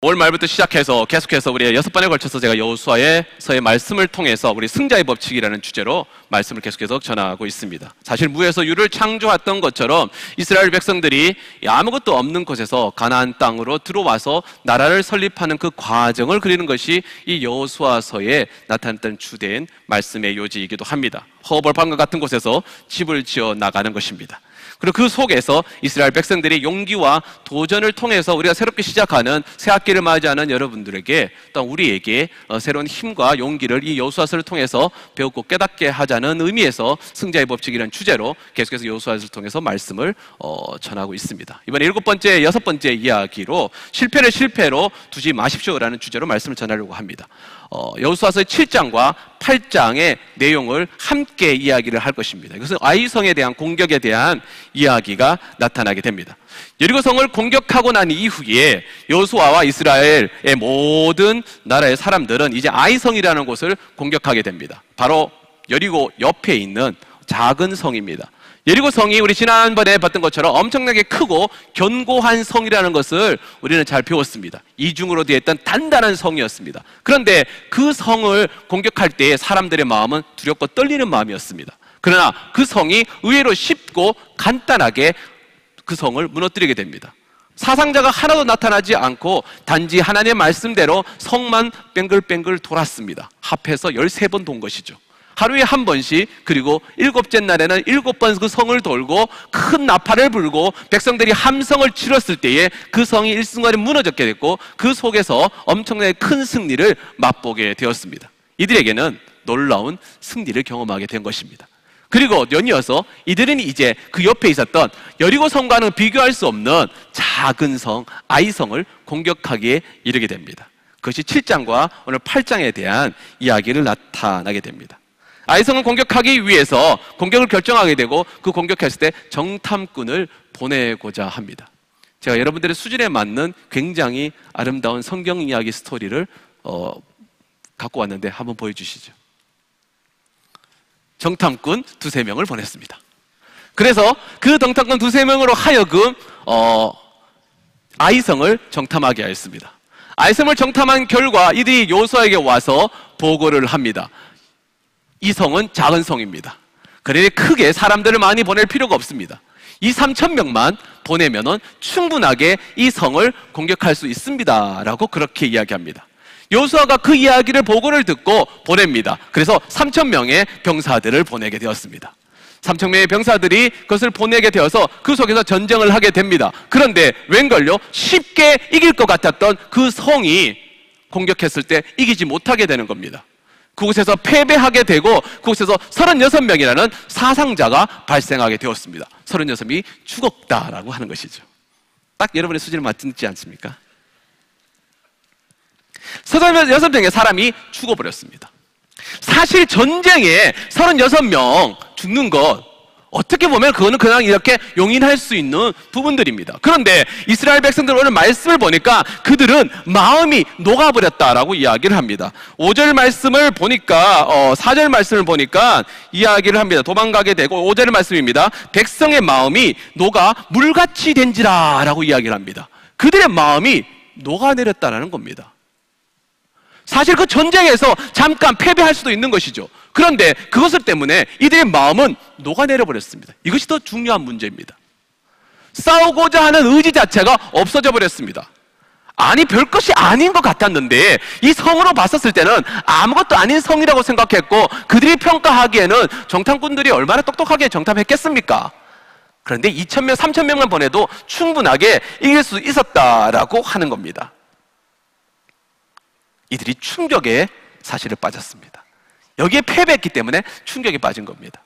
올 말부터 시작해서 계속해서 우리 여섯 번에 걸쳐서 제가 여호수아의서의 말씀을 통해서 우리 승자의 법칙이라는 주제로 말씀을 계속해서 전하고 있습니다. 사실 무에서 유를 창조했던 것처럼 이스라엘 백성들이 아무것도 없는 곳에서 가나안 땅으로 들어와서 나라를 설립하는 그 과정을 그리는 것이 이 여호수아서에 나타났던 주된 말씀의 요지이기도 합니다. 허벌판과 같은 곳에서 집을 지어 나가는 것입니다. 그리고 그 속에서 이스라엘 백성들이 용기와 도전을 통해서 우리가 새롭게 시작하는 새 학기를 맞이하는 여러분들에게 또 우리에게 어, 새로운 힘과 용기를 이 여호수아서를 통해서 배웠고 깨닫게 하자는 의미에서 승자의 법칙이라는 주제로 계속해서 여호수아서를 통해서 말씀을 어, 전하고 있습니다. 이번 일곱 번째, 여섯 번째 이야기로 실패를 실패로 두지 마십시오라는 주제로 말씀을 전하려고 합니다. 어, 여호수아서 7장과 8장의 내용을 함께 이야기를 할 것입니다. 이것은 아이성에 대한 공격에 대한 이야기가 나타나게 됩니다. 여리고성을 공격하고 난 이후에 여호수아와 이스라엘의 모든 나라의 사람들은 이제 아이성이라는 곳을 공격하게 됩니다. 바로 여리고 옆에 있는 작은 성입니다. 예리고 성이 우리 지난번에 봤던 것처럼 엄청나게 크고 견고한 성이라는 것을 우리는 잘 배웠습니다. 이중으로 되어 있던 단단한 성이었습니다. 그런데 그 성을 공격할 때 사람들의 마음은 두렵고 떨리는 마음이었습니다. 그러나 그 성이 의외로 쉽고 간단하게 그 성을 무너뜨리게 됩니다. 사상자가 하나도 나타나지 않고 단지 하나님의 말씀대로 성만 뱅글뱅글 돌았습니다. 합해서 13번 돈 것이죠. 하루에 한 번씩 그리고 일곱째 날에는 일곱 번 그 성을 돌고 큰 나팔을 불고 백성들이 함성을 치렀을 때에 그 성이 일순간에 무너졌게 됐고 그 속에서 엄청나게 큰 승리를 맛보게 되었습니다. 이들에게는 놀라운 승리를 경험하게 된 것입니다. 그리고 연이어서 이들은 이제 그 옆에 있었던 여리고 성과는 비교할 수 없는 작은 성, 아이성을 공격하기에 이르게 됩니다. 그것이 7장과 오늘 8장에 대한 이야기를 나타나게 됩니다. 아이성을 공격하기 위해서 공격을 결정하게 되고 그 공격했을 때 정탐꾼을 보내고자 합니다. 제가 여러분들의 수준에 맞는 굉장히 아름다운 성경 이야기 스토리를 어, 갖고 왔는데 한번 보여주시죠. 정탐꾼 두세 명을 보냈습니다. 그래서 그 정탐꾼 두세 명으로 하여금 어, 아이성을 정탐하게 하였습니다. 아이성을 정탐한 결과 이들이 요소에게 와서 보고를 합니다. 이 성은 작은 성입니다. 그러니 크게 사람들을 많이 보낼 필요가 없습니다. 이 3천 명만 보내면은 충분하게 이 성을 공격할 수 있습니다. 라고 그렇게 이야기합니다. 요수아가 그 이야기를 보고를 듣고 보냅니다. 그래서 3천 명의 병사들을 보내게 되었습니다. 3천 명의 병사들이 그것을 보내게 되어서 그 속에서 전쟁을 하게 됩니다. 그런데 웬걸요? 쉽게 이길 것 같았던 그 성이 공격했을 때 이기지 못하게 되는 겁니다. 그곳에서 패배하게 되고 그곳에서 36명이라는 사상자가 발생하게 되었습니다. 36명이 죽었다라고 하는 것이죠. 딱 여러분의 수준을 맞지 않습니까? 36명의 사람이 죽어버렸습니다. 사실 전쟁에 36명 죽는 것 어떻게 보면 그거는 그냥 이렇게 용인할 수 있는 부분들입니다. 그런데 이스라엘 백성들 오늘 말씀을 보니까 그들은 마음이 녹아버렸다라고 이야기를 합니다. 5절 말씀을 보니까, 어, 4절 말씀을 보니까 이야기를 합니다. 도망가게 되고 5절 말씀입니다. 백성의 마음이 녹아 물같이 된지라 라고 이야기를 합니다. 그들의 마음이 녹아내렸다라는 겁니다. 사실 그 전쟁에서 잠깐 패배할 수도 있는 것이죠. 그런데 그것을 때문에 이들의 마음은 녹아내려 버렸습니다. 이것이 더 중요한 문제입니다. 싸우고자 하는 의지 자체가 없어져 버렸습니다. 아니 별것이 아닌 것 같았는데 이 성으로 봤었을 때는 아무것도 아닌 성이라고 생각했고 그들이 평가하기에는 정탐꾼들이 얼마나 똑똑하게 정탐했겠습니까? 그런데 2천명 3천명만 보내도 충분하게 이길 수 있었다라고 하는 겁니다. 이들이 충격에 사실을 빠졌습니다. 여기에 패배했기 때문에 충격에 빠진 겁니다.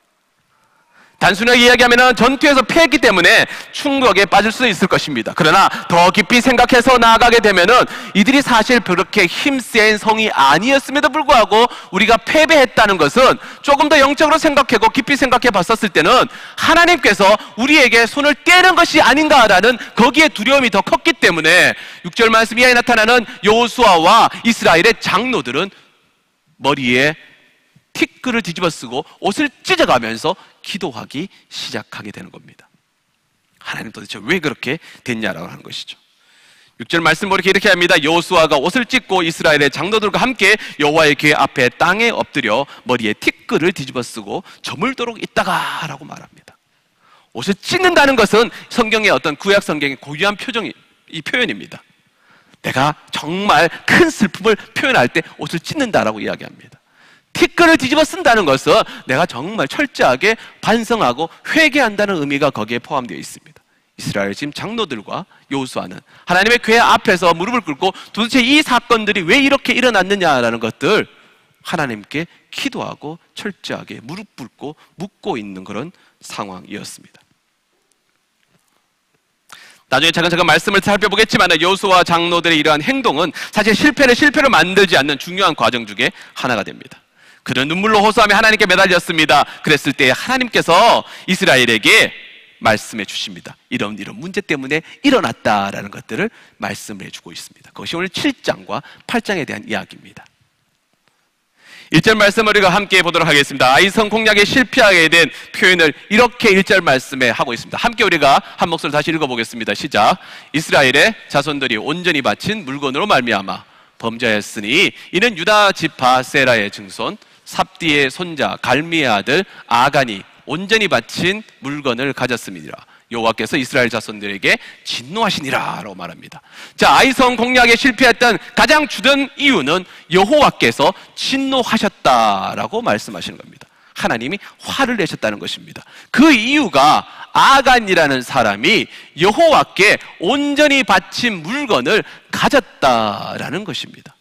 단순하게 이야기하면 전투에서 패했기 때문에 충격에 빠질 수 있을 것입니다. 그러나 더 깊이 생각해서 나아가게 되면은 이들이 사실 그렇게 힘센 성이 아니었음에도 불구하고 우리가 패배했다는 것은 조금 더 영적으로 생각하고 깊이 생각해 봤었을 때는 하나님께서 우리에게 손을 떼는 것이 아닌가라는 거기에 두려움이 더 컸기 때문에 6절 말씀 이하에 나타나는 여호수아와 이스라엘의 장로들은 머리에 티끌을 뒤집어 쓰고 옷을 찢어가면서 기도하기 시작하게 되는 겁니다. 하나님 도대체 왜 그렇게 됐냐라고 하는 것이죠. 6절 말씀 보니까 이렇게 합니다. 여호수아가 옷을 찢고 이스라엘의 장로들과 함께 여호와의 궤 앞에 땅에 엎드려 머리에 티끌을 뒤집어 쓰고 저물도록 있다가라고 말합니다. 옷을 찢는다는 것은 성경의 어떤 구약 성경의 고유한 표정이 이 표현입니다. 내가 정말 큰 슬픔을 표현할 때 옷을 찢는다라고 이야기합니다. 티끌을 뒤집어 쓴다는 것은 내가 정말 철저하게 반성하고 회개한다는 의미가 거기에 포함되어 있습니다. 이스라엘 지금 장로들과 요수아는 하나님의 궤 앞에서 무릎을 꿇고 도대체 이 사건들이 왜 이렇게 일어났느냐라는 것들 하나님께 기도하고 철저하게 무릎 꿇고 묻고 있는 그런 상황이었습니다. 나중에 차근차근 말씀을 살펴보겠지만 여호수아 장로들의 이러한 행동은 사실 실패를 실패로 만들지 않는 중요한 과정 중에 하나가 됩니다. 그는 눈물로 호소하며 하나님께 매달렸습니다. 그랬을 때 하나님께서 이스라엘에게 말씀해 주십니다. 이런 이런 문제 때문에 일어났다라는 것들을 말씀을 해주고 있습니다. 그것이 오늘 7장과 8장에 대한 이야기입니다. 1절 말씀 우리가 함께 보도록 하겠습니다. 아이성 공략에 실패하게 된 표현을 이렇게 1절 말씀에 하고 있습니다. 함께 우리가 한 목소리 다시 읽어보겠습니다. 시작. 이스라엘의 자손들이 온전히 바친 물건으로 말미암아 범죄했으니 이는 유다 지파 세라의 증손 삽디의 손자 갈미의 아들 아간이 온전히 바친 물건을 가졌습니다. 여호와께서 이스라엘 자손들에게 진노하시니라라고 말합니다. 자, 아이성 공략에 실패했던 가장 주된 이유는 여호와께서 진노하셨다라고 말씀하시는 겁니다. 하나님이 화를 내셨다는 것입니다. 그 이유가 아간이라는 사람이 여호와께 온전히 바친 물건을 가졌다라는 것입니다.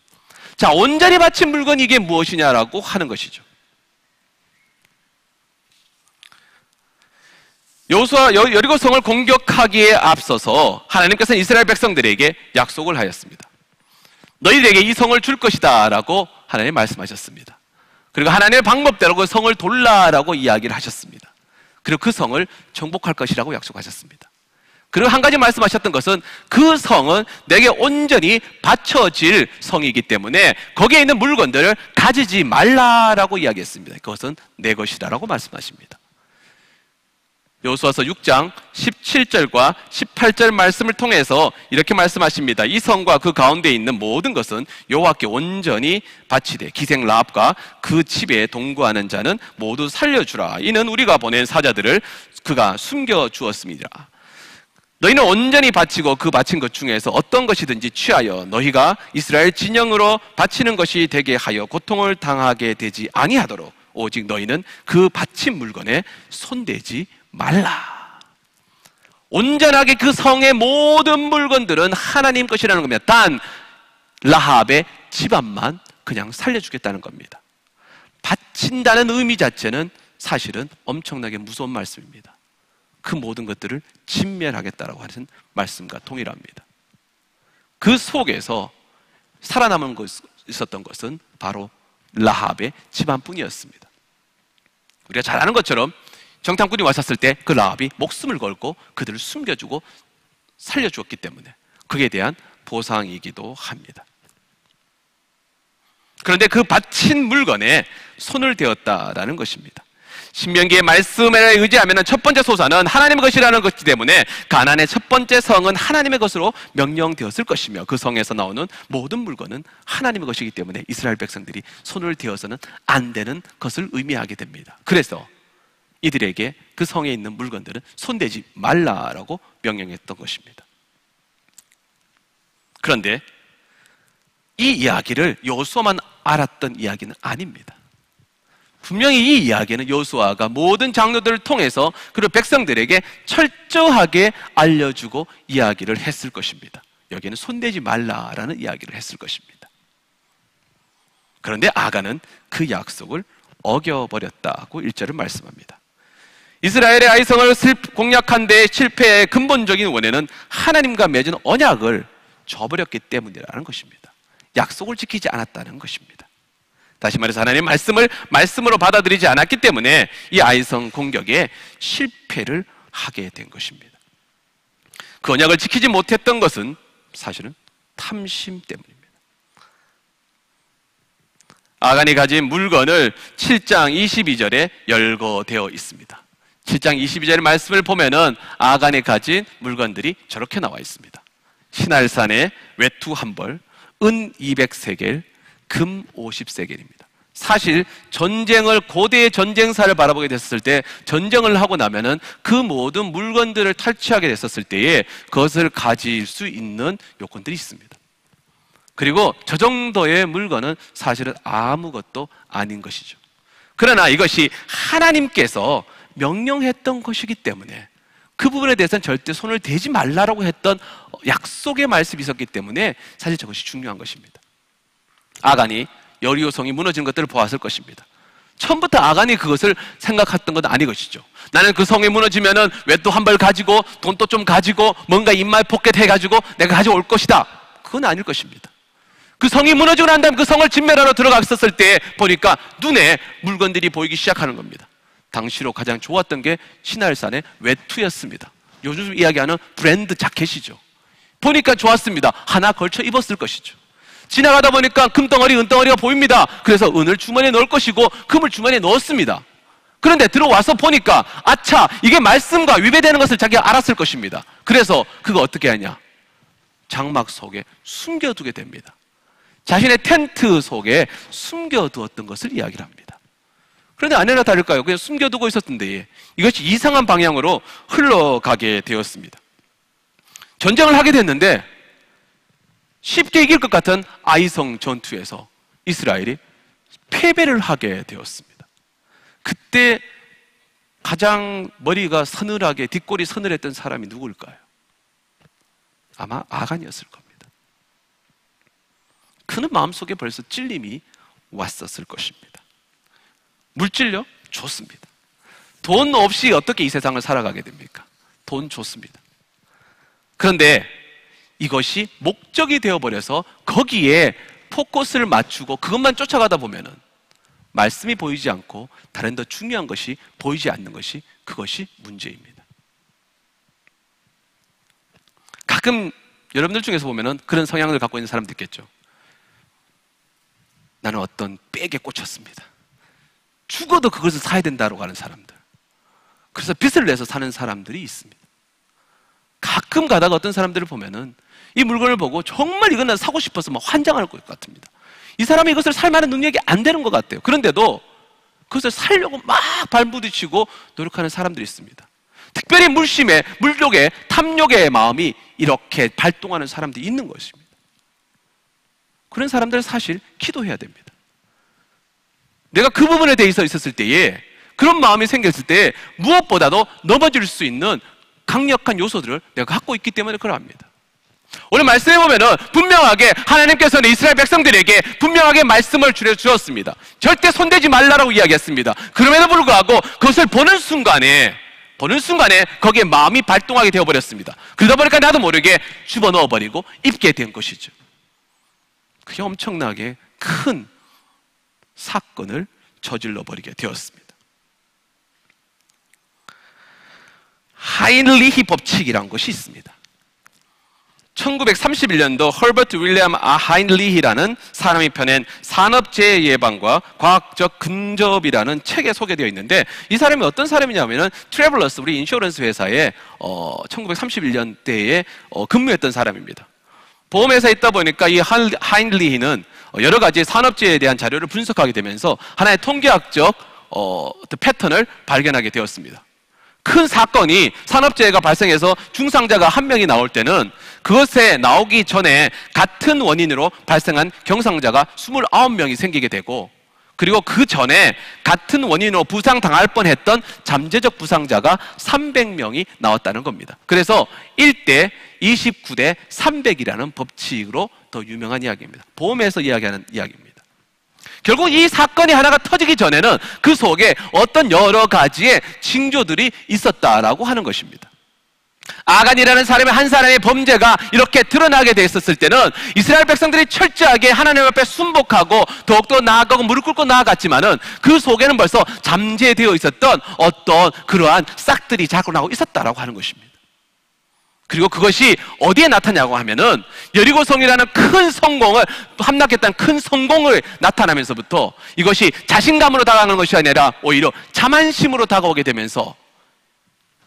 자, 온전히 바친 물건이 이게 무엇이냐라고 하는 것이죠. 여호수아 여리고 성을 공격하기에 앞서서 하나님께서 이스라엘 백성들에게 약속을 하였습니다. 너희들에게 이 성을 줄 것이다라고 하나님 말씀하셨습니다. 그리고 하나님의 방법대로 그 성을 돌라라고 이야기를 하셨습니다. 그리고 그 성을 정복할 것이라고 약속하셨습니다. 그리고 한 가지 말씀하셨던 것은 그 성은 내게 온전히 바쳐질 성이기 때문에 거기에 있는 물건들을 가지지 말라라고 이야기했습니다. 그것은 내 것이다라고 말씀하십니다. 여호수아서 6장 17절과 18절 말씀을 통해서 이렇게 말씀하십니다. 이 성과 그 가운데 있는 모든 것은 여호와께 온전히 바치되 기생 라합과 그 집에 동거하는 자는 모두 살려주라. 이는 우리가 보낸 사자들을 그가 숨겨 주었습니다. 너희는 온전히 바치고 그 바친 것 중에서 어떤 것이든지 취하여 너희가 이스라엘 진영으로 바치는 것이 되게 하여 고통을 당하게 되지 아니하도록 오직 너희는 그 바친 물건에 손대지 말라. 온전하게 그 성의 모든 물건들은 하나님 것이라는 겁니다. 단 라합의 집안만 그냥 살려주겠다는 겁니다. 바친다는 의미 자체는 사실은 엄청나게 무서운 말씀입니다. 그 모든 것들을 진멸하겠다라고 하는 말씀과 동일합니다. 그 속에서 살아남은 것, 있었던 것은 바로 라합의 집안뿐이었습니다. 우리가 잘 아는 것처럼 정탐꾼이 왔었을 때 그 라합이 목숨을 걸고 그들을 숨겨주고 살려주었기 때문에 그에 대한 보상이기도 합니다. 그런데 그 바친 물건에 손을 대었다라는 것입니다. 신명기의 말씀에 의지하면 첫 번째 소사는 하나님의 것이라는 것이기 때문에 가난의 첫 번째 성은 하나님의 것으로 명령되었을 것이며 그 성에서 나오는 모든 물건은 하나님의 것이기 때문에 이스라엘 백성들이 손을 대어서는 안 되는 것을 의미하게 됩니다. 그래서 이들에게 그 성에 있는 물건들은 손대지 말라라고 명령했던 것입니다. 그런데 이 이야기를 여호수아만 알았던 이야기는 아닙니다. 분명히 이 이야기는 여호수아가 모든 장로들을 통해서 그리고 백성들에게 철저하게 알려주고 이야기를 했을 것입니다. 여기는 손대지 말라라는 이야기를 했을 것입니다. 그런데 아가는 그 약속을 어겨버렸다고 일절을 말씀합니다. 이스라엘의 아이성을 공략한 데 실패의 근본적인 원인은 하나님과 맺은 언약을 저버렸기 때문이라는 것입니다. 약속을 지키지 않았다는 것입니다. 다시 말해서 하나님 말씀을 말씀으로 받아들이지 않았기 때문에 이 아이성 공격에 실패를 하게 된 것입니다. 그 언약을 지키지 못했던 것은 사실은 탐심 때문입니다. 아간이 가진 물건을 7장 22절에 열거되어 있습니다. 7장 22절 말씀을 보면은 아간이 가진 물건들이 저렇게 나와 있습니다. 신할산에 외투 한 벌, 은 200세겔, 금 50세겔입니다. 사실 전쟁을 고대의 전쟁사를 바라보게 됐을 때 전쟁을 하고 나면은 그 모든 물건들을 탈취하게 됐었을 때에 그것을 가질 수 있는 요건들이 있습니다. 그리고 저 정도의 물건은 사실은 아무것도 아닌 것이죠. 그러나 이것이 하나님께서 명령했던 것이기 때문에 그 부분에 대해서는 절대 손을 대지 말라라고 했던 약속의 말씀이 있었기 때문에 사실 저것이 중요한 것입니다. 아간이 여리오성이 무너진 것들을 보았을 것입니다. 처음부터 아간이 그것을 생각했던 건 아니 것이죠. 나는 그 성이 무너지면은 외또 한벌 가지고 돈도 좀 가지고 뭔가 입말 포켓 해가지고 내가 가져올 것이다. 그건 아닐 것입니다. 그 성이 무너지고 난 다음 그 성을 진멸하러 들어갔었을 때 보니까 눈에 물건들이 보이기 시작하는 겁니다. 당시로 가장 좋았던 게 신할산의 외투였습니다. 요즘 이야기하는 브랜드 자켓이죠. 보니까 좋았습니다. 하나 걸쳐 입었을 것이죠. 지나가다 보니까 금덩어리, 은덩어리가 보입니다. 그래서 은을 주머니에 넣을 것이고 금을 주머니에 넣었습니다. 그런데 들어와서 보니까 아차 이게 말씀과 위배되는 것을 자기가 알았을 것입니다. 그래서 그거 어떻게 하냐? 장막 속에 숨겨두게 됩니다. 자신의 텐트 속에 숨겨두었던 것을 이야기를 합니다. 그런데 아내나 다를까요? 그냥 숨겨두고 있었던데 이것이 이상한 방향으로 흘러가게 되었습니다. 전쟁을 하게 됐는데 쉽게 이길 것 같은 아이성 전투에서 이스라엘이 패배를 하게 되었습니다. 그때 가장 머리가 서늘하게 뒷골이 서늘했던 사람이 누구일까요? 아마 아간이었을 겁니다. 그는 마음속에 벌써 찔림이 왔었을 것입니다. 물질력 좋습니다. 돈 없이 어떻게 이 세상을 살아가게 됩니까? 돈 좋습니다. 그런데 이것이 목적이 되어버려서 거기에 포커스를 맞추고 그것만 쫓아가다 보면은 말씀이 보이지 않고 다른 더 중요한 것이 보이지 않는 것이 그것이 문제입니다. 가끔 여러분들 중에서 보면은 그런 성향을 갖고 있는 사람도 있겠죠. 나는 어떤 백에 꽂혔습니다. 죽어도 그것을 사야 된다고 하는 사람들. 그래서 빚을 내서 사는 사람들이 있습니다. 가끔 가다가 어떤 사람들을 보면은 이 물건을 보고 정말 이건 난 사고 싶어서 막 환장할 것 같습니다. 이 사람이 이것을 살 만한 능력이 안 되는 것 같아요. 그런데도 그것을 살려고 막 발부딪히고 노력하는 사람들이 있습니다. 특별히 물심에, 물욕에, 탐욕의 마음이 이렇게 발동하는 사람들이 있는 것입니다. 그런 사람들은 사실 기도해야 됩니다. 내가 그 부분에 대해서 있었을 때에 그런 마음이 생겼을 때 무엇보다도 넘어질 수 있는 강력한 요소들을 내가 갖고 있기 때문에 그러합니다. 오늘 말씀해 보면은 분명하게 하나님께서는 이스라엘 백성들에게 분명하게 말씀을 주려 주었습니다. 절대 손대지 말라라고 이야기했습니다. 그럼에도 불구하고 그것을 보는 순간에 보는 순간에 거기에 마음이 발동하게 되어 버렸습니다. 그러다 보니까 나도 모르게 집어 넣어 버리고 입게 된 것이죠. 그게 엄청나게 큰 사건을 저질러 버리게 되었습니다. 하인리히 법칙이란 것이 있습니다. 1931년도 허버트 윌리엄 아 하인리히라는 사람이 펴낸 산업재해 예방과 과학적 근접이라는 책에 소개되어 있는데 이 사람이 어떤 사람이냐면은 Travelers 우리 insurance 회사에 어 1931년 대에 어 근무했던 사람입니다. 보험회사에 있다 보니까 이 하인리히는 여러 가지 산업재해에 대한 자료를 분석하게 되면서 하나의 통계학적 어, 패턴을 발견하게 되었습니다. 큰 사건이 산업재해가 발생해서 중상자가 한 명이 나올 때는 그것에 나오기 전에 같은 원인으로 발생한 경상자가 29명이 생기게 되고 그리고 그 전에 같은 원인으로 부상당할 뻔했던 잠재적 부상자가 300명이 나왔다는 겁니다. 그래서 1대 29대 300이라는 법칙으로 더 유명한 이야기입니다. 보험에서 이야기하는 이야기입니다. 결국 이 사건이 하나가 터지기 전에는 그 속에 어떤 여러 가지의 징조들이 있었다라고 하는 것입니다. 아간이라는 사람의 한 사람의 범죄가 이렇게 드러나게 돼 있었을 때는 이스라엘 백성들이 철저하게 하나님 앞에 순복하고 더욱더 나아가고 무릎 꿇고 나아갔지만은 그 속에는 벌써 잠재되어 있었던 어떤 그러한 싹들이 자고나고 있었다라고 하는 것입니다. 그리고 그것이 어디에 나타냐고 하면은 여리고 성이라는 큰 성공을 함락했다는 큰 성공을 나타나면서부터 이것이 자신감으로 다가가는 것이 아니라 오히려 자만심으로 다가오게 되면서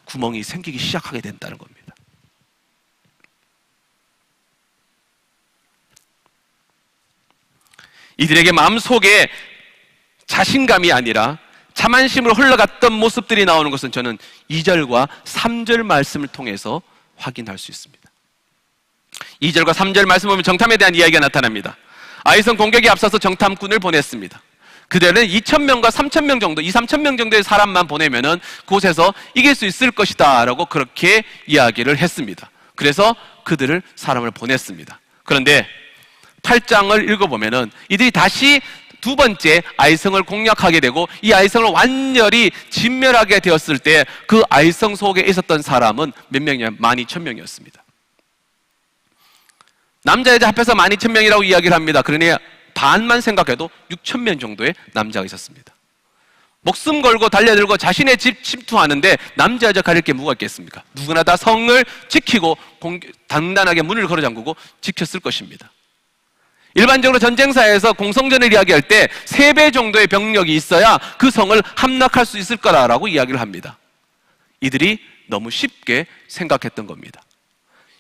구멍이 생기기 시작하게 된다는 겁니다. 이들에게 마음속에 자신감이 아니라 자만심으로 흘러갔던 모습들이 나오는 것은 저는 2절과 3절 말씀을 통해서 확인할 수 있습니다. 2절과 3절 말씀 보면 정탐에 대한 이야기가 나타납니다. 아이성 공격에 앞서서 정탐꾼을 보냈습니다. 그들은 2,000명과 3,000명 정도, 2, 3,000명 정도의 사람만 보내면은 그곳에서 이길 수 있을 것이다. 라고 그렇게 이야기를 했습니다. 그래서 그들을 사람을 보냈습니다. 그런데 8장을 읽어보면은 이들이 다시 두 번째 아이성을 공략하게 되고 이 아이성을 완전히 진멸하게 되었을 때 그 아이성 속에 있었던 사람은 몇 명이냐? 12,000명이었습니다. 남자 여자 합해서 12,000명이라고 이야기를 합니다. 그러니 반만 생각해도 6,000명 정도의 남자가 있었습니다. 목숨 걸고 달려들고 자신의 집 침투하는데 남자 여자 가릴 게 뭐가 있겠습니까? 누구나 다 성을 지키고 공, 단단하게 문을 걸어 잠그고 지켰을 것입니다. 일반적으로 전쟁사에서 공성전을 이야기할 때 세 배 정도의 병력이 있어야 그 성을 함락할 수 있을 거라고 이야기를 합니다. 이들이 너무 쉽게 생각했던 겁니다.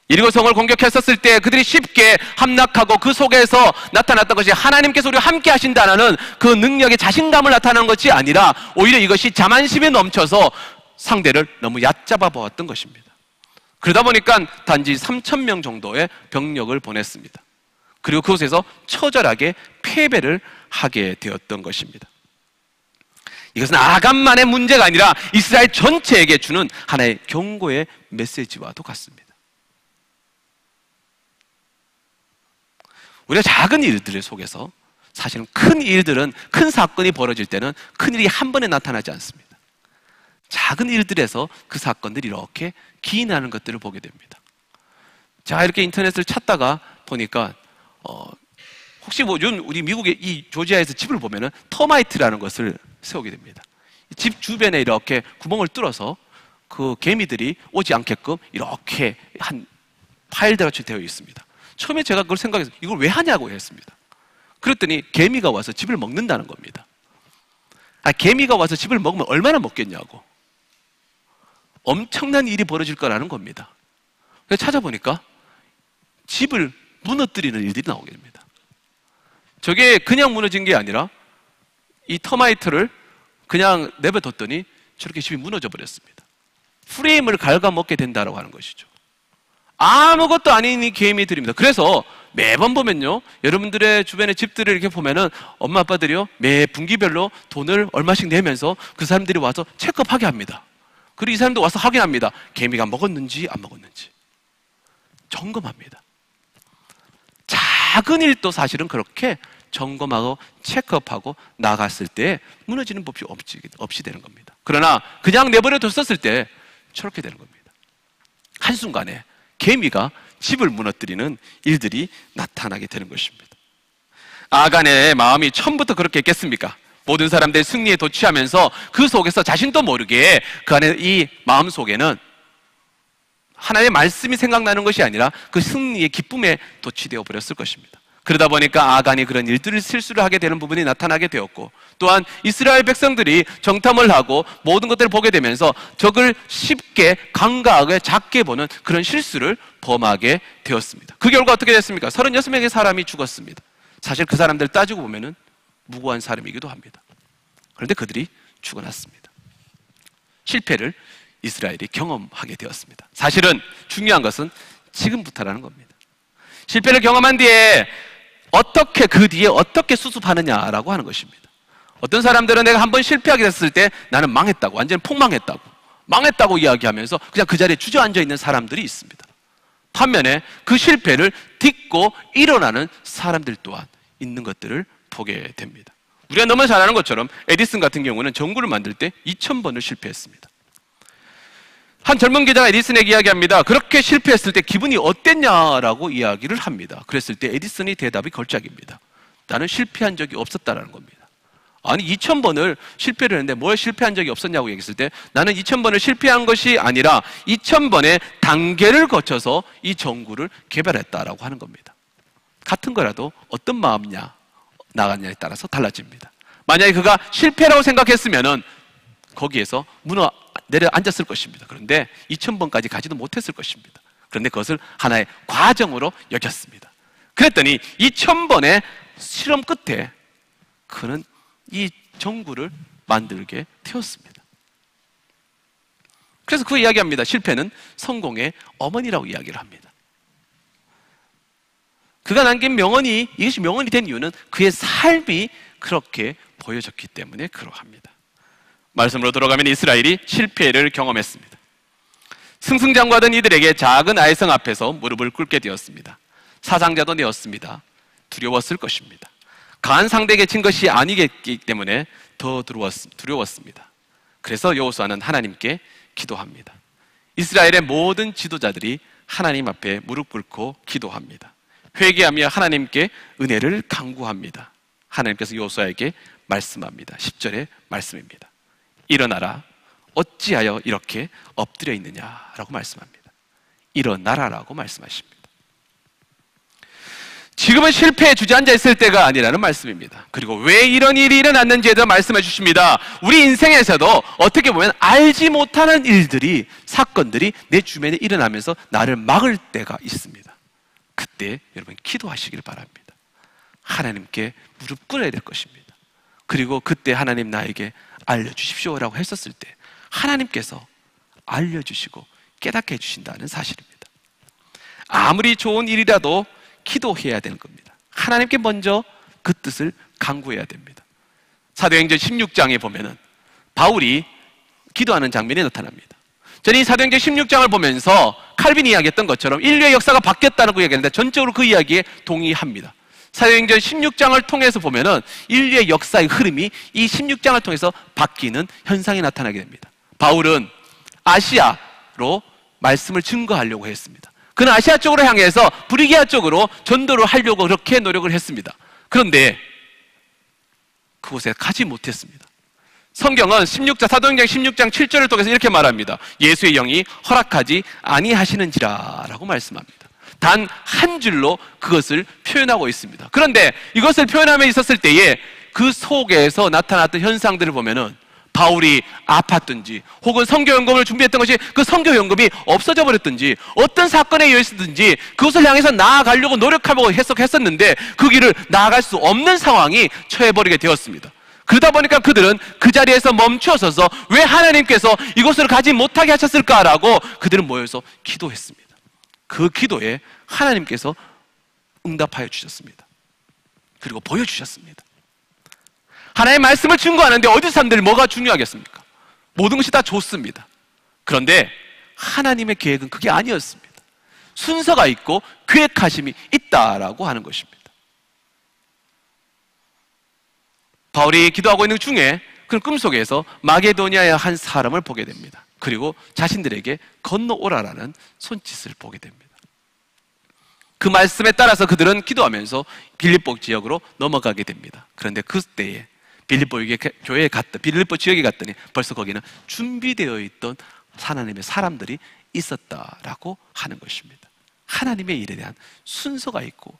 이리고 성을 공격했었을 때 그들이 쉽게 함락하고 그 속에서 나타났던 것이 하나님께서 우리와 함께 하신다는 그 능력의 자신감을 나타낸 것이 아니라 오히려 이것이 자만심에 넘쳐서 상대를 너무 얕잡아 보았던 것입니다. 그러다 보니까 단지 3천 명 정도의 병력을 보냈습니다. 그리고 그곳에서 처절하게 패배를 하게 되었던 것입니다. 이것은 아간만의 문제가 아니라 이스라엘 전체에게 주는 하나의 경고의 메시지와도 같습니다. 우리가 작은 일들 속에서 사실은 큰 일들은 큰 사건이 벌어질 때는 큰 일이 한 번에 나타나지 않습니다. 작은 일들에서 그 사건들이 이렇게 기인하는 것들을 보게 됩니다. 자 이렇게 인터넷을 찾다가 보니까 어, 혹시 뭐 요즘 우리 미국의 이 조지아에서 집을 보면은 터마이트라는 것을 세우게 됩니다. 집 주변에 이렇게 구멍을 뚫어서 그 개미들이 오지 않게끔 이렇게 한 파일대로 되어 있습니다. 처음에 제가 그걸 생각해서 이걸 왜 하냐고 했습니다. 그랬더니 개미가 와서 집을 먹는다는 겁니다. 아, 개미가 와서 집을 먹으면 얼마나 먹겠냐고. 엄청난 일이 벌어질 거라는 겁니다. 그래서 찾아보니까 집을 무너뜨리는 일들이 나오게 됩니다. 저게 그냥 무너진 게 아니라 이 터마이트를 그냥 내버뒀더니 저렇게 집이 무너져 버렸습니다. 프레임을 갉아먹게 된다고 하는 것이죠. 아무것도 아닌 이 개미들입니다. 그래서 매번 보면요. 여러분들의 주변의 집들을 이렇게 보면은 엄마 아빠들이요. 매 분기별로 돈을 얼마씩 내면서 그 사람들이 와서 체크업하게 합니다. 그리고 이 사람도 와서 확인합니다. 개미가 먹었는지 안 먹었는지. 점검합니다. 작은 일도 사실은 그렇게 점검하고 체크업하고 나갔을 때 무너지는 법이 없이, 없이 되는 겁니다. 그러나 그냥 내버려 뒀었을 때 저렇게 되는 겁니다. 한순간에 개미가 집을 무너뜨리는 일들이 나타나게 되는 것입니다. 아간의 마음이 처음부터 그렇게 했겠습니까? 모든 사람들이 승리에 도취하면서 그 속에서 자신도 모르게 그 안에 이 마음 속에는 하나의 말씀이 생각나는 것이 아니라 그 승리의 기쁨에 도취되어 버렸을 것입니다. 그러다 보니까 아간이 그런 일들을 실수를 하게 되는 부분이 나타나게 되었고 또한 이스라엘 백성들이 정탐을 하고 모든 것들을 보게 되면서 적을 쉽게 강가하게 작게 보는 그런 실수를 범하게 되었습니다. 그 결과 어떻게 됐습니까? 36명의 사람이 죽었습니다. 사실 그 사람들 따지고 보면은 무고한 사람이기도 합니다. 그런데 그들이 죽어났습니다. 실패를 이스라엘이 경험하게 되었습니다. 사실은 중요한 것은 지금부터라는 겁니다. 실패를 경험한 뒤에 어떻게 그 뒤에 어떻게 수습하느냐라고 하는 것입니다. 어떤 사람들은 내가 한 번 실패하게 됐을 때 나는 망했다고, 완전 폭망했다고, 망했다고 이야기하면서 그냥 그 자리에 주저앉아 있는 사람들이 있습니다. 반면에 그 실패를 딛고 일어나는 사람들 또한 있는 것들을 보게 됩니다. 우리가 너무 잘 아는 것처럼 에디슨 같은 경우는 전구를 만들 때 2000번을 실패했습니다. 한 젊은 기자가 에디슨에게 이야기합니다. 그렇게 실패했을 때 기분이 어땠냐라고 이야기를 합니다. 그랬을 때 에디슨의 대답이 걸작입니다. 나는 실패한 적이 없었다라는 겁니다. 아니 2000번을 실패를 했는데 뭘 실패한 적이 없었냐고 얘기했을 때 나는 2000번을 실패한 것이 아니라 2000번의 단계를 거쳐서 이 전구를 개발했다라고 하는 겁니다. 같은 거라도 어떤 마음이냐 나갔냐에 따라서 달라집니다. 만약에 그가 실패라고 생각했으면은 거기에서 무너 내려 앉았을 것입니다. 그런데 2000번까지 가지도 못했을 것입니다. 그런데 그것을 하나의 과정으로 여겼습니다. 그랬더니 2000번의 실험 끝에 그는 이 정부를 만들게 되었습니다. 그래서 그 이야기합니다. 실패는 성공의 어머니라고 이야기를 합니다. 그가 남긴 명언이 이것이 명언이 된 이유는 그의 삶이 그렇게 보여졌기 때문에 그러합니다. 말씀으로 돌아가면 이스라엘이 실패를 경험했습니다. 승승장구하던 이들에게 작은 아이성 앞에서 무릎을 꿇게 되었습니다. 사상자도 되었습니다. 두려웠을 것입니다. 강한 상대에게 진 것이 아니겠기 때문에 더 두려웠습니다. 그래서 여호수아는 하나님께 기도합니다. 이스라엘의 모든 지도자들이 하나님 앞에 무릎 꿇고 기도합니다. 회개하며 하나님께 은혜를 강구합니다. 하나님께서 여호수아에게 말씀합니다. 10절의 말씀입니다. 일어나라. 어찌하여 이렇게 엎드려 있느냐라고 말씀합니다. 일어나라라고 말씀하십니다. 지금은 실패에 주저앉아 있을 때가 아니라는 말씀입니다. 그리고 왜 이런 일이 일어났는지에 대해 말씀해 주십니다. 우리 인생에서도 어떻게 보면 알지 못하는 일들이, 사건들이 내 주변에 일어나면서 나를 막을 때가 있습니다. 그때 여러분 기도하시길 바랍니다. 하나님께 무릎 꿇어야 될 것입니다. 그리고 그때 하나님 나에게 알려주십시오라고 했었을 때 하나님께서 알려주시고 깨닫게 해주신다는 사실입니다. 아무리 좋은 일이라도 기도해야 되는 겁니다. 하나님께 먼저 그 뜻을 강구해야 됩니다. 사도행전 16장에 보면은 바울이 기도하는 장면이 나타납니다. 저는 이 사도행전 16장을 보면서 칼빈이 이야기했던 것처럼 인류의 역사가 바뀌었다는 그 이야기인데 전적으로 그 이야기에 동의합니다. 사도행전 16장을 통해서 보면은 인류의 역사의 흐름이 이 16장을 통해서 바뀌는 현상이 나타나게 됩니다. 바울은 아시아로 말씀을 증거하려고 했습니다. 그는 아시아 쪽으로 향해서 브리기아 쪽으로 전도를 하려고 그렇게 노력을 했습니다. 그런데 그곳에 가지 못했습니다. 성경은 16장 사도행전 16장 7절을 통해서 이렇게 말합니다. 예수의 영이 허락하지 아니하시는지라라고 말씀합니다. 단 한 줄로 그것을 표현하고 있습니다. 그런데 이것을 표현함에 있었을 때에 그 속에서 나타났던 현상들을 보면은 바울이 아팠든지 혹은 성교연금을 준비했던 것이 그 성교연금이 없어져 버렸든지 어떤 사건에 의해서든지 그것을 향해서 나아가려고 노력하고 해석했었는데 그 길을 나아갈 수 없는 상황이 처해버리게 되었습니다. 그러다 보니까 그들은 그 자리에서 멈춰서서 왜 하나님께서 이곳을 가지 못하게 하셨을까라고 그들은 모여서 기도했습니다. 그 기도에 하나님께서 응답하여 주셨습니다. 그리고 보여주셨습니다. 하나님의 말씀을 증거하는데 어디 사람들이 뭐가 중요하겠습니까? 모든 것이 다 좋습니다. 그런데 하나님의 계획은 그게 아니었습니다. 순서가 있고 계획하심이 있다라고 하는 것입니다. 바울이 기도하고 있는 중에 그 꿈속에서 마게도니아의 한 사람을 보게 됩니다. 그리고 자신들에게 건너오라라는 손짓을 보게 됩니다. 그 말씀에 따라서 그들은 기도하면서 빌립보 지역으로 넘어가게 됩니다. 그런데 그때에 빌립보 교회에 갔다 빌립보 지역에 갔더니 벌써 거기는 준비되어 있던 하나님의 사람들이 있었다라고 하는 것입니다. 하나님의 일에 대한 순서가 있고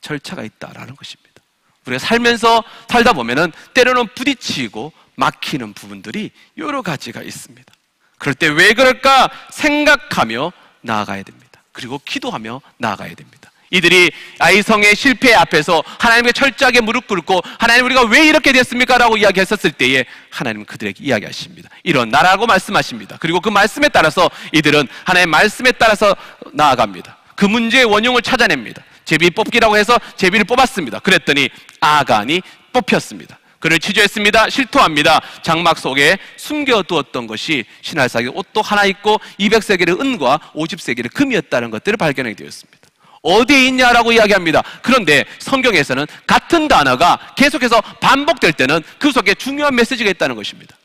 절차가 있다라는 것입니다. 우리가 살면서 살다 보면은 때로는 부딪히고 막히는 부분들이 여러 가지가 있습니다. 그럴 때 왜 그럴까 생각하며 나아가야 됩니다. 그리고 기도하며 나아가야 됩니다. 이들이 아이성의 실패 앞에서 하나님께 철저하게 무릎 꿇고 하나님 우리가 왜 이렇게 됐습니까? 라고 이야기했었을 때에 하나님은 그들에게 이야기하십니다. 이런 나라고 말씀하십니다. 그리고 그 말씀에 따라서 이들은 하나님의 말씀에 따라서 나아갑니다. 그 문제의 원흉을 찾아냅니다. 제비 뽑기라고 해서 제비를 뽑았습니다. 그랬더니 아간이 뽑혔습니다. 그를 취조했습니다. 실토합니다. 장막 속에 숨겨두었던 것이 신할사기 옷도 하나 있고 200세겔의 은과 50세겔의 금이었다는 것들을 발견하게 되었습니다. 어디에 있냐라고 이야기합니다. 그런데 성경에서는 같은 단어가 계속해서 반복될 때는 그 속에 중요한 메시지가 있다는 것입니다.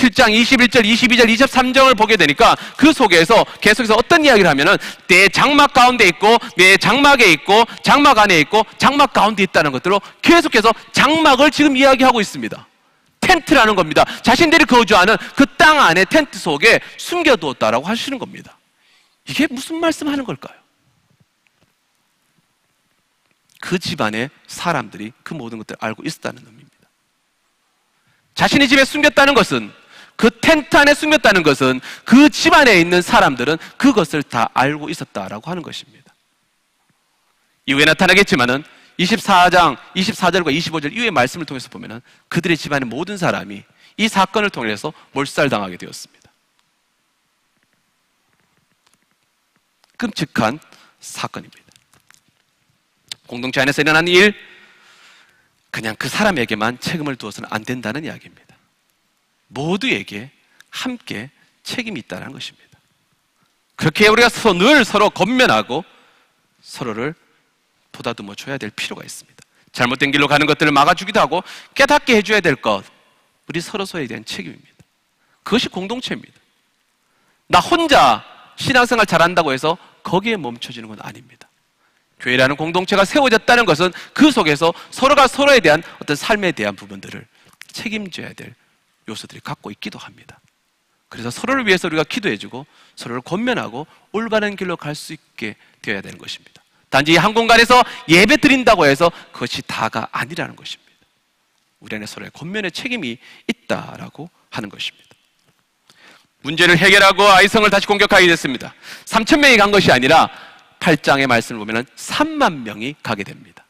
7장 21절, 22절, 23절을 보게 되니까 그 속에서 계속해서 어떤 이야기를 하면은 내 장막 가운데 있고 내 장막에 있고 장막 안에 있고 장막 가운데 있다는 것들로 계속해서 장막을 지금 이야기하고 있습니다. 텐트라는 겁니다. 자신들이 거주하는 그 땅 안에 텐트 속에 숨겨두었다라고 하시는 겁니다. 이게 무슨 말씀하는 걸까요? 그 집안의 사람들이 그 모든 것들을 알고 있었다는 의미입니다. 자신의 집에 숨겼다는 것은 그 텐트 안에 숨겼다는 것은 그 집안에 있는 사람들은 그것을 다 알고 있었다라고 하는 것입니다. 이후에 나타나겠지만은 24장 24절과 25절 이후의 말씀을 통해서 보면은 그들의 집안의 모든 사람이 이 사건을 통해서 몰살당하게 되었습니다. 끔찍한 사건입니다. 공동체 안에서 일어난 일, 그냥 그 사람에게만 책임을 두어서는 안 된다는 이야기입니다. 모두에게 함께 책임이 있다는 것입니다. 그렇게 우리가 늘 서로 건면하고 서로를 보다듬어 줘야 될 필요가 있습니다. 잘못된 길로 가는 것들을 막아주기도 하고 깨닫게 해줘야 될 것, 우리 서로 서로에 대한 책임입니다. 그것이 공동체입니다. 나 혼자 신앙생활 잘한다고 해서 거기에 멈춰지는 건 아닙니다. 교회라는 공동체가 세워졌다는 것은 그 속에서 서로가 서로에 대한 어떤 삶에 대한 부분들을 책임져야 될 요소들이 갖고 있기도 합니다. 그래서 서로를 위해서 우리가 기도해주고 서로를 권면하고 올바른 길로 갈 수 있게 되어야 되는 것입니다. 단지 한 공간에서 예배 드린다고 해서 그것이 다가 아니라는 것입니다. 우리 안에 서로의 권면의 책임이 있다라고 하는 것입니다. 문제를 해결하고 아이성을 다시 공격하게 됐습니다. 3천 명이 간 것이 아니라 8장의 말씀을 보면 3만 명이 가게 됩니다.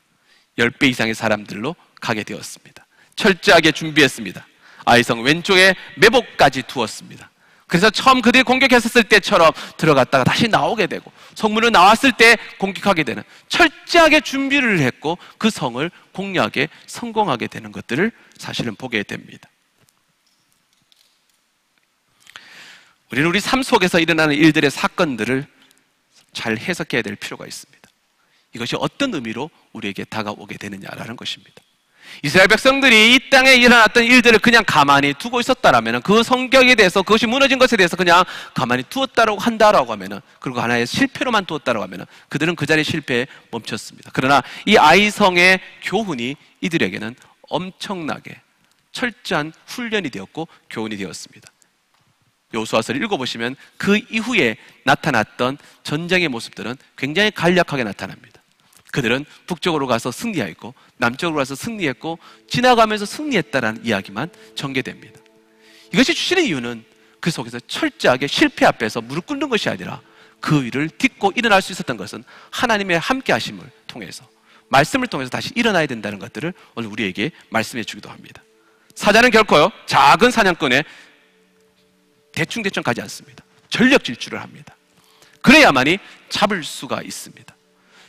10배 이상의 사람들로 가게 되었습니다. 철저하게 준비했습니다. 아이성 왼쪽에 매복까지 두었습니다. 그래서 처음 그들이 공격했었을 때처럼 들어갔다가 다시 나오게 되고 성문을 나왔을 때 공격하게 되는 철저하게 준비를 했고 그 성을 공략에 성공하게 되는 것들을 사실은 보게 됩니다. 우리는 우리 삶 속에서 일어나는 일들의 사건들을 잘 해석해야 될 필요가 있습니다. 이것이 어떤 의미로 우리에게 다가오게 되느냐라는 것입니다. 이스라엘 백성들이 이 땅에 일어났던 일들을 그냥 가만히 두고 있었다라면 그 성격에 대해서 그것이 무너진 것에 대해서 그냥 가만히 두었다라고 한다라고 하면은 그리고 하나의 실패로만 두었다라고 하면은 그들은 그 자리에 실패에 멈췄습니다. 그러나 이 아이성의 교훈이 이들에게는 엄청나게 철저한 훈련이 되었고 교훈이 되었습니다. 요수아서를 읽어보시면 그 이후에 나타났던 전쟁의 모습들은 굉장히 간략하게 나타납니다. 그들은 북쪽으로 가서 승리하였고 남쪽으로 가서 승리했고 지나가면서 승리했다라는 이야기만 전개됩니다. 이것이 주시는 이유는 그 속에서 철저하게 실패 앞에서 무릎 꿇는 것이 아니라 그 위를 딛고 일어날 수 있었던 것은 하나님의 함께 하심을 통해서 말씀을 통해서 다시 일어나야 된다는 것들을 오늘 우리에게 말씀해 주기도 합니다. 사자는 결코요 작은 사냥꾼의 대충대충 가지 않습니다. 전력 질주를 합니다. 그래야만이 잡을 수가 있습니다.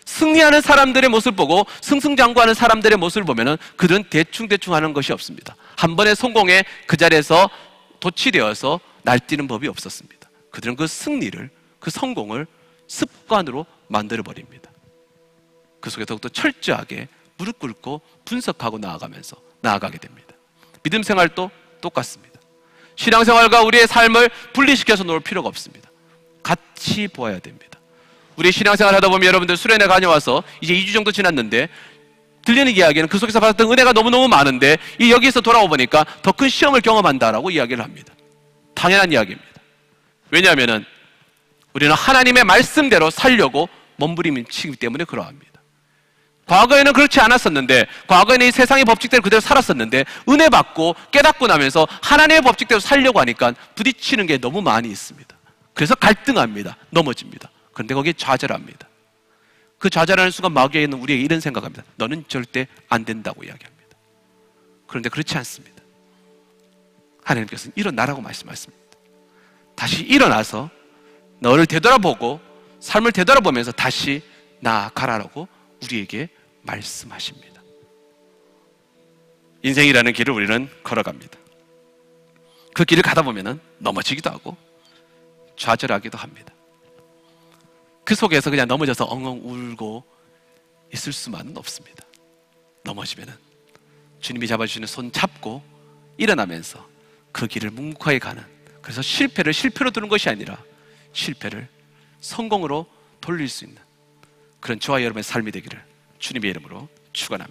승리하는 사람들의 모습을 보고 승승장구하는 사람들의 모습을 보면은 그들은 대충대충 하는 것이 없습니다. 한 번의 성공에 그 자리에서 도취되어서 날뛰는 법이 없었습니다. 그들은 그 승리를, 그 성공을 습관으로 만들어 버립니다. 그 속에 더욱더 철저하게 무릎 꿇고 분석하고 나아가면서 나아가게 됩니다. 믿음 생활도 똑같습니다. 신앙생활과 우리의 삶을 분리시켜서 놓을 필요가 없습니다. 같이 보아야 됩니다. 우리 신앙생활 하다 보면 여러분들 수련회 다녀와서 이제 2주 정도 지났는데 들리는 이야기는 그 속에서 받았던 은혜가 너무너무 많은데 이 여기서 돌아오 보니까 더 큰 시험을 경험한다라고 이야기를 합니다. 당연한 이야기입니다. 왜냐하면 우리는 하나님의 말씀대로 살려고 몸부림치기 때문에 그러합니다. 과거에는 그렇지 않았었는데, 과거에는 이 세상의 법칙대로 그대로 살았었는데, 은혜 받고 깨닫고 나면서 하나님의 법칙대로 살려고 하니까 부딪히는 게 너무 많이 있습니다. 그래서 갈등합니다. 넘어집니다. 그런데 거기에 좌절합니다. 그 좌절하는 순간 마귀에 있는 우리에게 이런 생각합니다. 너는 절대 안 된다고 이야기합니다. 그런데 그렇지 않습니다. 하나님께서는 일어나라고 말씀하십니다. 다시 일어나서 너를 되돌아보고 삶을 되돌아보면서 다시 나아가라고 우리에게 말씀하십니다. 인생이라는 길을 우리는 걸어갑니다. 그 길을 가다 보면 넘어지기도 하고 좌절하기도 합니다. 그 속에서 그냥 넘어져서 엉엉 울고 있을 수만은 없습니다. 넘어지면 주님이 잡아주시는 손 잡고 일어나면서 그 길을 묵묵하게 가는 그래서 실패를 실패로 두는 것이 아니라 실패를 성공으로 돌릴 수 있는 그런 저와 여러분의 삶이 되기를 주님의 이름으로 축원합니다.